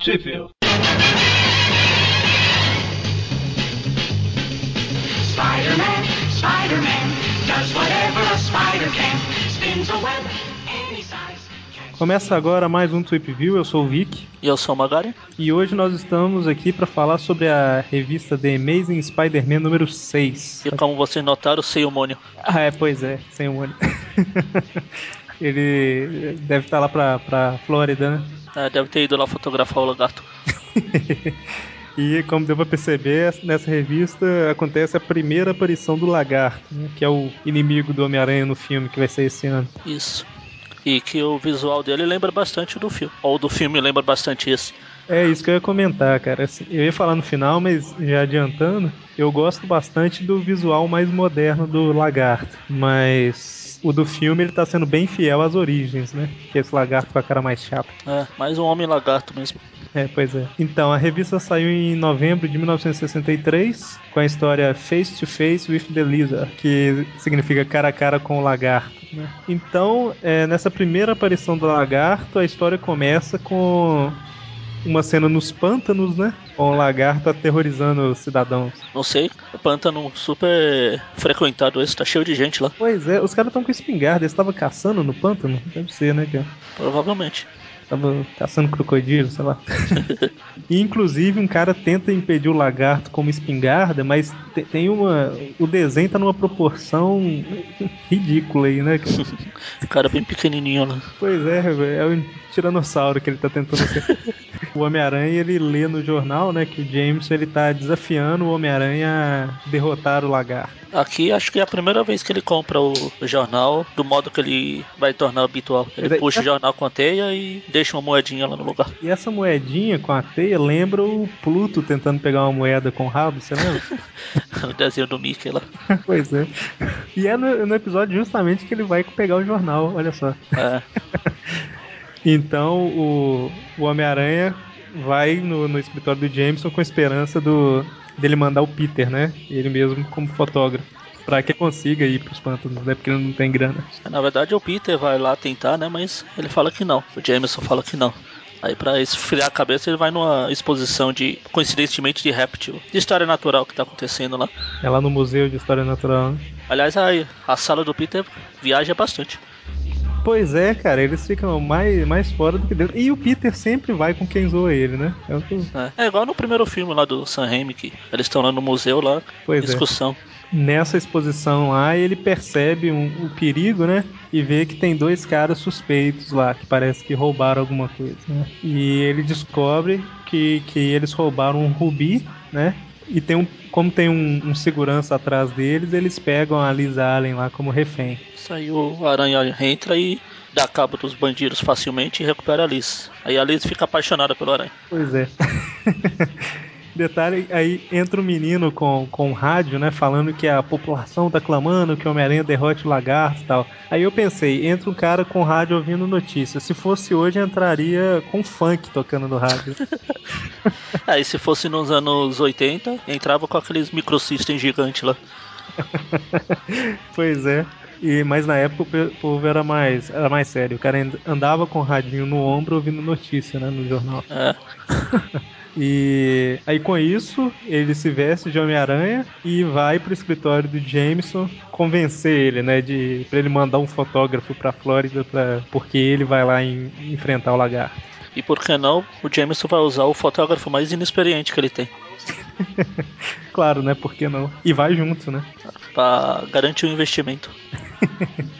Sheffield. Spider-Man, Spider-Man, does whatever a spider can. Spins a web any size. Começa agora mais um Tweep View, eu sou o Vic. E eu sou o Magari. E hoje nós estamos aqui para falar sobre a revista The Amazing Spider-Man número 6. E como vocês notaram, sei o Mônio. Ah, é, pois é, sem o olho. Ele deve estar lá pra, pra Flórida, né? É, deve ter ido lá fotografar o lagarto. E como deu pra perceber, nessa revista acontece a primeira aparição do Lagarto, né? que é o inimigo do Homem-Aranha no filme que vai ser esse ano. Isso. E que o visual dele lembra bastante do filme. Ou do filme lembra bastante esse. É isso que eu ia comentar, cara. Assim, Eu ia falar no final, mas já adiantando, eu gosto bastante do visual mais moderno do Lagarto, mas o do filme ele tá sendo bem fiel às origens, né? Que é esse lagarto com a cara mais chata. É, mais um homem lagarto mesmo. É, pois é. Então, a revista saiu em novembro de 1963 com a história Face to Face with the Lizard, que significa cara a cara com o lagarto. Né? Então, é, nessa primeira aparição do lagarto, a história começa com uma cena nos pântanos, né? Com o lagarto aterrorizando os cidadãos. Não sei, o pântano super frequentado esse, tá cheio de gente lá. Pois é, os caras estão com espingarda, eles estavam caçando no pântano? Deve ser, né, cara? Provavelmente. Tava caçando crocodilo, sei lá. e, inclusive, um cara tenta impedir o lagarto com uma espingarda, mas te- tem uma. O desenho tá numa proporção ridícula aí, né? cara? O cara bem pequenininho lá. Pois é, é o tiranossauro que ele tá tentando ser. O Homem-Aranha, ele lê no jornal, né, que o Jameson ele tá desafiando o Homem-Aranha a derrotar o lagarto. Aqui acho que é a primeira vez que ele compra o jornal do modo que ele vai tornar habitual. Ele Mas aí- puxa o jornal com a teia e deixa uma moedinha lá no lugar. E essa moedinha com a teia lembra o Pluto tentando pegar uma moeda com o rabo, você lembra? o desenho do Mickey lá. pois é. E é no, no episódio justamente que ele vai pegar o jornal, olha só. É, Então o, o Homem-Aranha vai no, no escritório do Jameson com a esperança do, dele mandar o Peter, né? Ele mesmo como fotógrafo. Pra que consiga ir pros pântanos, né? Porque ele não tem grana. na verdade o Peter vai lá tentar, né? Mas ele fala que não. O Jameson fala que não. Aí pra esfriar a cabeça ele vai numa exposição de, coincidentemente, de réptil, de história natural que tá acontecendo lá. É lá no Museu de História Natural. né? Aliás, a, a sala do Peter viaja bastante. Pois é, cara, eles ficam mais, mais fora do que dentro. E o Peter sempre vai com quem zoa ele, né? É o que- É, é igual no primeiro filme lá do Sam Raimi, que eles estão lá no museu lá, Pois é. discussão. Nessa exposição lá, ele percebe um, o perigo, né? E vê que tem dois caras suspeitos lá, que parece que roubaram alguma coisa, né? E ele descobre que, que eles roubaram um rubi, né? E tem um, como tem um, um segurança atrás deles, eles pegam a Liz Allen lá como refém. Isso aí o Aranha entra e dá cabo dos bandidos facilmente e recupera a Liz. Aí a Liz fica apaixonada pelo Aranha. Pois é. Detalhe, aí entra um menino com, com rádio, né, falando que a população tá clamando que o Homem-Aranha derrote o lagarto e tal. Aí eu pensei, entra um cara com rádio ouvindo notícias. Se fosse hoje, entraria com funk tocando no rádio. Aí se fosse nos anos 80, entrava com aqueles microsystem gigantes lá. pois é. E, mas na época o povo era mais, era mais sério. O cara and- andava com o radinho no ombro ouvindo notícia, né, no jornal. É, E aí com isso, ele se veste de Homem-Aranha e vai pro escritório do Jameson convencer ele, né, de para ele mandar um fotógrafo pra Flórida para porque ele vai lá em- enfrentar o lagarto. e por que não, o Jameson vai usar o fotógrafo mais inexperiente que ele tem. Claro, né, por que não? E vai junto, né? Pra garantir o investimento.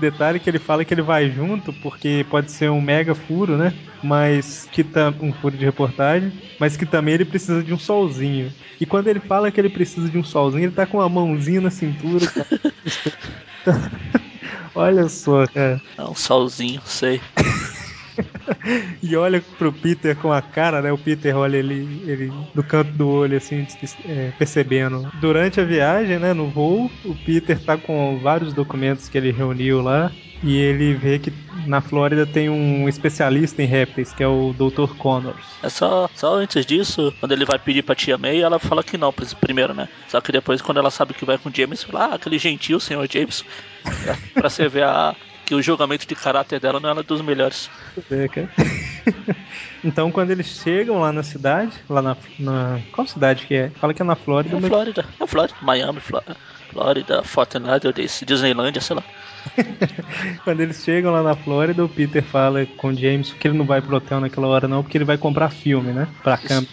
Detalhe que ele fala que ele vai junto porque pode ser um mega furo, né? Mas que tá um furo de reportagem, mas que também ele precisa de um solzinho. E quando ele fala que ele precisa de um solzinho, ele tá com uma mãozinha na cintura. Olha só, cara. É um solzinho, sei. E olha pro Peter com a cara, né? O Peter olha ele, ele no canto do olho, assim, é, percebendo. Durante a viagem, né, no voo, o Peter tá com vários documentos que ele reuniu lá. E ele vê que na Flórida tem um especialista em répteis, que é o Dr. Connors. É só, só antes disso, quando ele vai pedir pra tia May, ela fala que não, primeiro, né? Só que depois, quando ela sabe que vai com o James, fala, ah, aquele gentil senhor James. pra você ver a, que o julgamento de caráter dela não era dos melhores. É, cara. então, quando eles chegam lá na cidade, lá na, na- Qual cidade que é? Fala que é na Flórida, É mas Flórida, é Flórida, Miami, Flórida, Flórida Fort Lauderdale, Disneylândia, sei lá. quando eles chegam lá na Flórida, o Peter fala com o James que ele não vai pro hotel naquela hora, não, porque ele vai comprar filme, né? Pra câmera.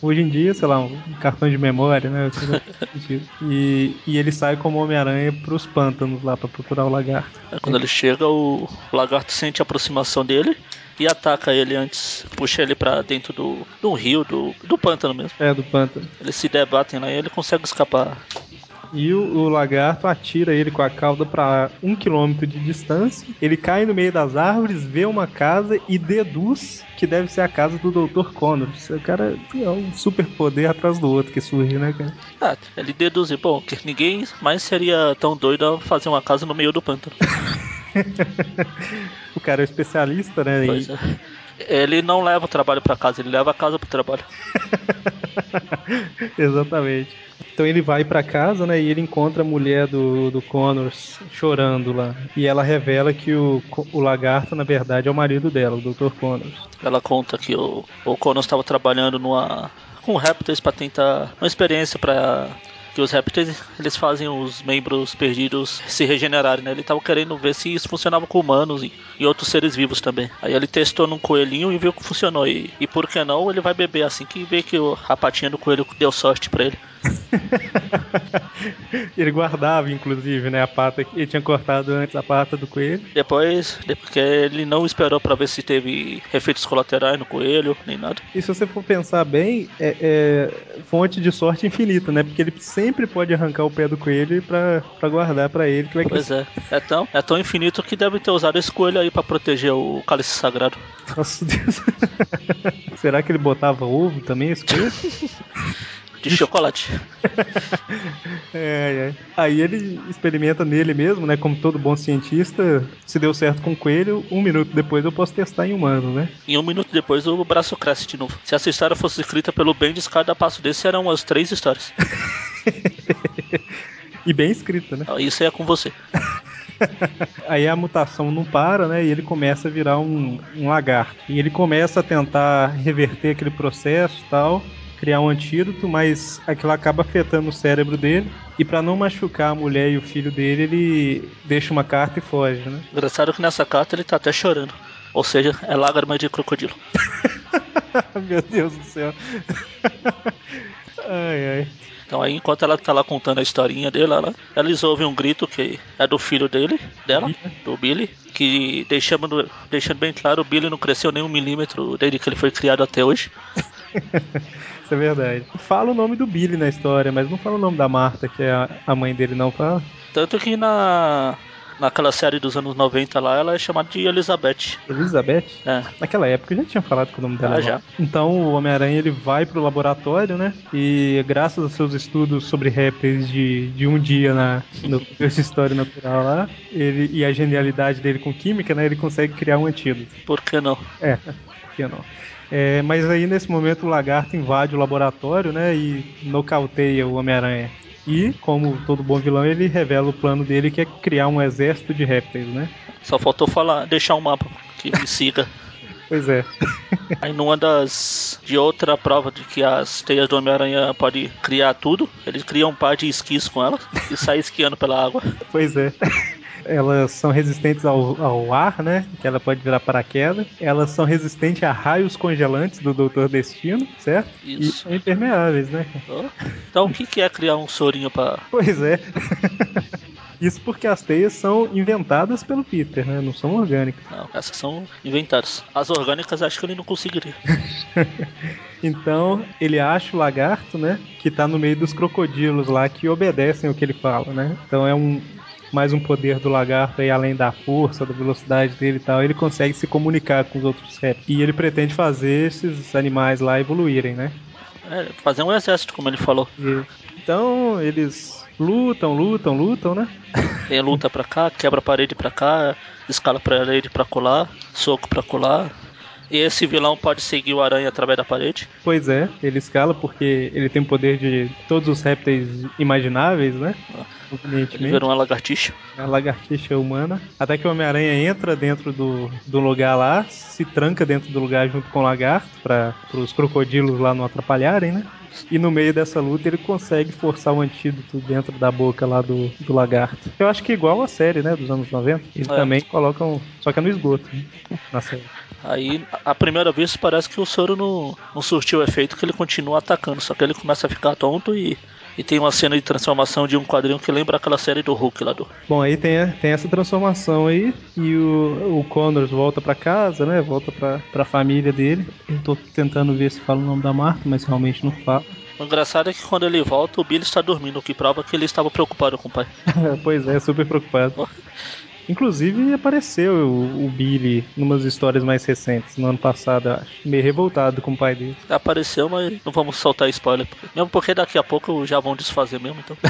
Hoje em dia, sei lá, um cartão de memória, né? sentido. E, e ele sai como Homem-Aranha pros pântanos lá pra procurar o lagarto. Aí quando ele chega, o lagarto sente a aproximação dele e ataca ele antes, puxa ele pra dentro do, do rio, do, do pântano mesmo. É, do pântano. Eles se debatem lá e ele consegue escapar. E o, o lagarto atira ele com a cauda pra um quilômetro de distância. Ele cai no meio das árvores, vê uma casa e deduz que deve ser a casa do Dr. Connors. O cara é um super poder atrás do outro que surge, né, cara? Ah, ele deduz, bom, que ninguém mais seria tão doido a fazer uma casa no meio do pântano. O cara é especialista, né? Pois é. Ele não leva o trabalho pra casa, ele leva a casa pro trabalho. Exatamente. Então ele vai pra casa, né? E ele encontra a mulher do, do Connors chorando lá. E ela revela que o, o lagarto, na verdade, é o marido dela, o Dr. Connors. Ela conta que o, o Conan estava trabalhando numa, com répteis para tentar uma experiência para que os répteis eles fazem os membros perdidos se regenerarem, né? Ele estava querendo ver se isso funcionava com humanos e, e outros seres vivos também. Aí ele testou num coelhinho e viu que funcionou. E, e por que não, ele vai beber assim que vê que o- a patinha do coelho deu sorte para ele. ele guardava, inclusive, né? A pata que ele tinha cortado antes, a pata do coelho. Depois, porque ele não esperou para ver se teve efeitos colaterais no coelho, nem nada. E se você for pensar bem, é, é fonte de sorte infinita, né? Porque ele sempre pode arrancar o pé do coelho pra, pra guardar pra ele, que vai Pois é, é tão, é tão infinito que deve ter usado esse coelho aí para proteger o cálice sagrado. Nossa Deus. Será que ele botava ovo também, esse coelho? De chocolate. É, é. Aí ele experimenta nele mesmo, né? Como todo bom cientista, se deu certo com o coelho, um minuto depois eu posso testar em humano, né? E um minuto depois o braço cresce de novo. Se essa história fosse escrita pelo Bendis, cada passo desse eram umas três histórias. E bem escrita, né? Isso é com você. Aí a mutação não para, né? E ele começa a virar um, um lagarto. E ele começa a tentar reverter aquele processo e tal, criar um antídoto, mas aquilo acaba afetando o cérebro dele. E pra não machucar a mulher e o filho dele, ele deixa uma carta e foge, né? Engraçado que nessa carta ele tá até chorando. Ou seja, é lágrima de crocodilo. Meu Deus do céu. ai, ai. Então aí enquanto ela tá lá contando a historinha dele, ela, eles ouvem um grito que é do filho dele, dela, do Billy, que deixando, deixando bem claro, o Billy não cresceu nem um milímetro desde que ele foi criado até hoje. Isso é verdade. Fala o nome do Billy na história, mas não fala o nome da Marta, que é a- mãe dele, não fala. Tanto que na naquela série dos anos 90 lá, ela é chamada de Elizabeth. Elizabeth? É, Naquela época já tinha falado que o nome dela Ah, já. Então o Homem-Aranha ele vai pro laboratório, né? E graças aos seus estudos sobre répteis de, de um dia na no história natural lá, ele e a genialidade dele com química, né? Ele consegue criar um antídoto. por que não? É, por que não? É, mas aí nesse momento o lagarto invade o laboratório, né? E nocauteia o Homem-Aranha. E, como todo bom vilão, ele revela o plano dele que é criar um exército de répteis, né? Só faltou falar, deixar um mapa que me siga. Pois é. Aí numa das. de outra prova de que as teias do Homem-Aranha podem criar tudo, eles criam um par de esquis com elas e saem esquiando pela água. Pois é. Elas são resistentes ao, ao ar, né? Que ela pode virar paraquedas. Elas são resistentes a raios congelantes do Doutor Destino, certo? Isso. E são impermeáveis, né? Então o que, é criar um sorinho pra. Pois é. Isso porque as teias são inventadas pelo Peter, né? Não são orgânicas. Não, essas são inventadas. As orgânicas acho que ele não conseguiria. Então, ele acha o lagarto, né? Que tá no meio dos crocodilos lá que obedecem o que ele fala, né? Então é um mais um poder do lagarto aí, além da força, da velocidade dele e tal, ele consegue se comunicar com os outros répteis. E ele pretende fazer esses animais lá evoluírem, né? É, fazer um exército, como ele falou. E- então, eles lutam, lutam, lutam, né? Tem luta pra cá, quebra a parede pra cá, escala a parede pra colar, soco pra colar. E esse vilão pode seguir o aranha através da parede? Pois é, ele escala porque ele tem o poder de todos os répteis imagináveis, né? Ele virou uma lagartixa. A lagartixa humana. Até que o Homem-Aranha entra dentro do, do lugar lá, se tranca dentro do lugar junto com o lagarto, para os crocodilos lá não atrapalharem, né? E no meio dessa luta ele consegue forçar o antídoto dentro da boca lá do, do lagarto. Eu acho que igual a série, né, dos anos 90, eles É. também colocam. Só que é no esgoto, né, na série. Aí, à primeira vez, parece que o soro não, não surtiu o efeito, que ele continua atacando, só que ele começa a ficar tonto e, e tem uma cena de transformação de um quadrinho que lembra aquela série do Hulk lá do. Bom, aí tem, tem essa transformação aí e o, o Connors volta pra casa, né? Volta pra, pra família dele. Eu tô tentando ver se fala o nome da Marta, mas realmente não fala. O engraçado é que quando ele volta, o Billy está dormindo, o que prova que ele estava preocupado com o pai. pois é, super preocupado. Inclusive apareceu o, o Billy numas histórias mais recentes, no ano passado, eu acho. Meio revoltado com o pai dele. Apareceu, mas não vamos soltar spoiler. Mesmo porque daqui a pouco já vão desfazer mesmo, então.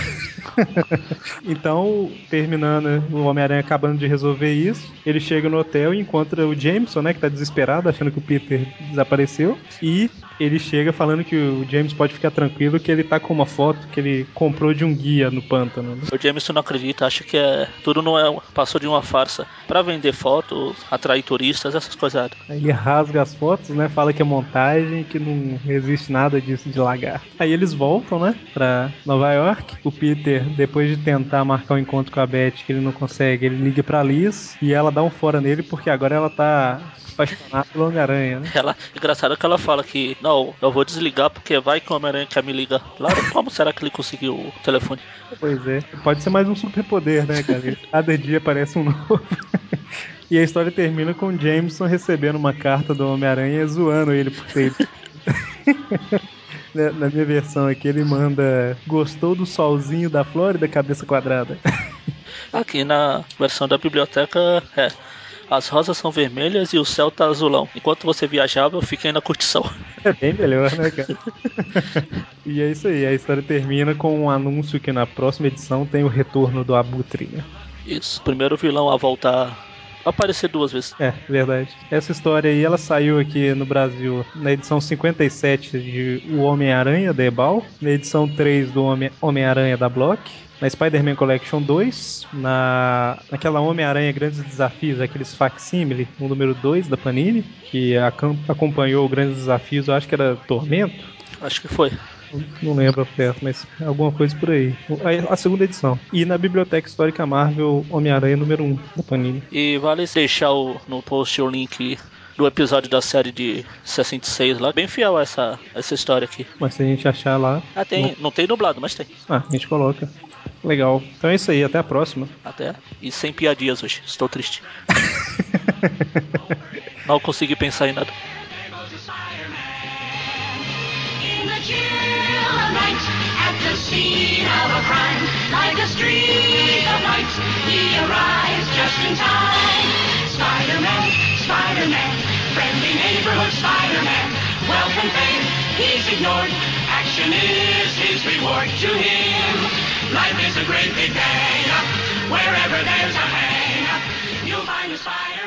Então, terminando o Homem-Aranha acabando de resolver isso, ele chega no hotel e encontra o Jameson, né, que tá desesperado, achando que o Peter desapareceu. E ele chega falando que o James pode ficar tranquilo, que ele tá com uma foto que ele comprou de um guia no pântano. né? O Jameson não acredita, acha que é tudo não é passou de uma farsa Pra vender foto, atrair turistas, essas coisas. Aí ele rasga as fotos, né? Fala que é montagem, que não existe nada disso de lagarto. Aí eles voltam, né? Pra Nova York. O Peter, depois de tentar marcar um encontro com a Beth, que ele não consegue, ele liga pra Liz e ela dá um fora nele porque agora ela tá apaixonada pelo Homem-Aranha, né? Ela, engraçado que ela fala que, não, eu vou desligar porque vai que o Homem-Aranha quer me ligar. Como será que ele conseguiu o telefone? Pois é. Pode ser mais um superpoder, né, cara? Cada dia aparece um novo. E a história termina com o Jameson recebendo uma carta do Homem-Aranha zoando ele por ter. Na na minha versão aqui, ele manda: Gostou do solzinho da Flórida, cabeça quadrada? Aqui na versão da biblioteca é. As rosas são vermelhas e o céu tá azulão. Enquanto você viajava, eu fiquei na curtição. É bem melhor, né, cara? e é isso aí, a história termina com um anúncio que na próxima edição tem o retorno do Abutre, né? Isso, primeiro vilão a voltar. Aparecer duas vezes. É, verdade. Essa história aí, ela saiu aqui no Brasil na edição 57 de O Homem-Aranha, da Ebal, na edição 3 do Homem- Homem-Aranha da Block, na Spider-Man Collection 2, na naquela Homem-Aranha Grandes Desafios, aqueles facsimile, no número 2 da Panini, que acompanhou o Grandes Desafios, eu acho que era Tormento, Acho que foi. Não lembro certo, mas alguma coisa por aí. A, a segunda edição. E na Biblioteca Histórica Marvel, Homem-Aranha número 1 da Panini. E vale deixar o, no post o link do episódio da série de 66 lá. Bem fiel a essa, essa história aqui. Mas se a gente achar lá, Ah, tem. Não tem dublado, mas tem. Ah, a gente coloca. Legal. Então é isso aí, até a próxima. Até. E sem piadinhas hoje. Estou triste. Não consegui pensar em nada. Scene of a crime, like a streak of light, he arrives just in time. Spider-Man, Spider-Man, friendly neighborhood Spider-Man. Wealth fame, he's ignored. Action is his reward to him. Life is a great big bang. Wherever there's a hang, you'll find a Spider-Man.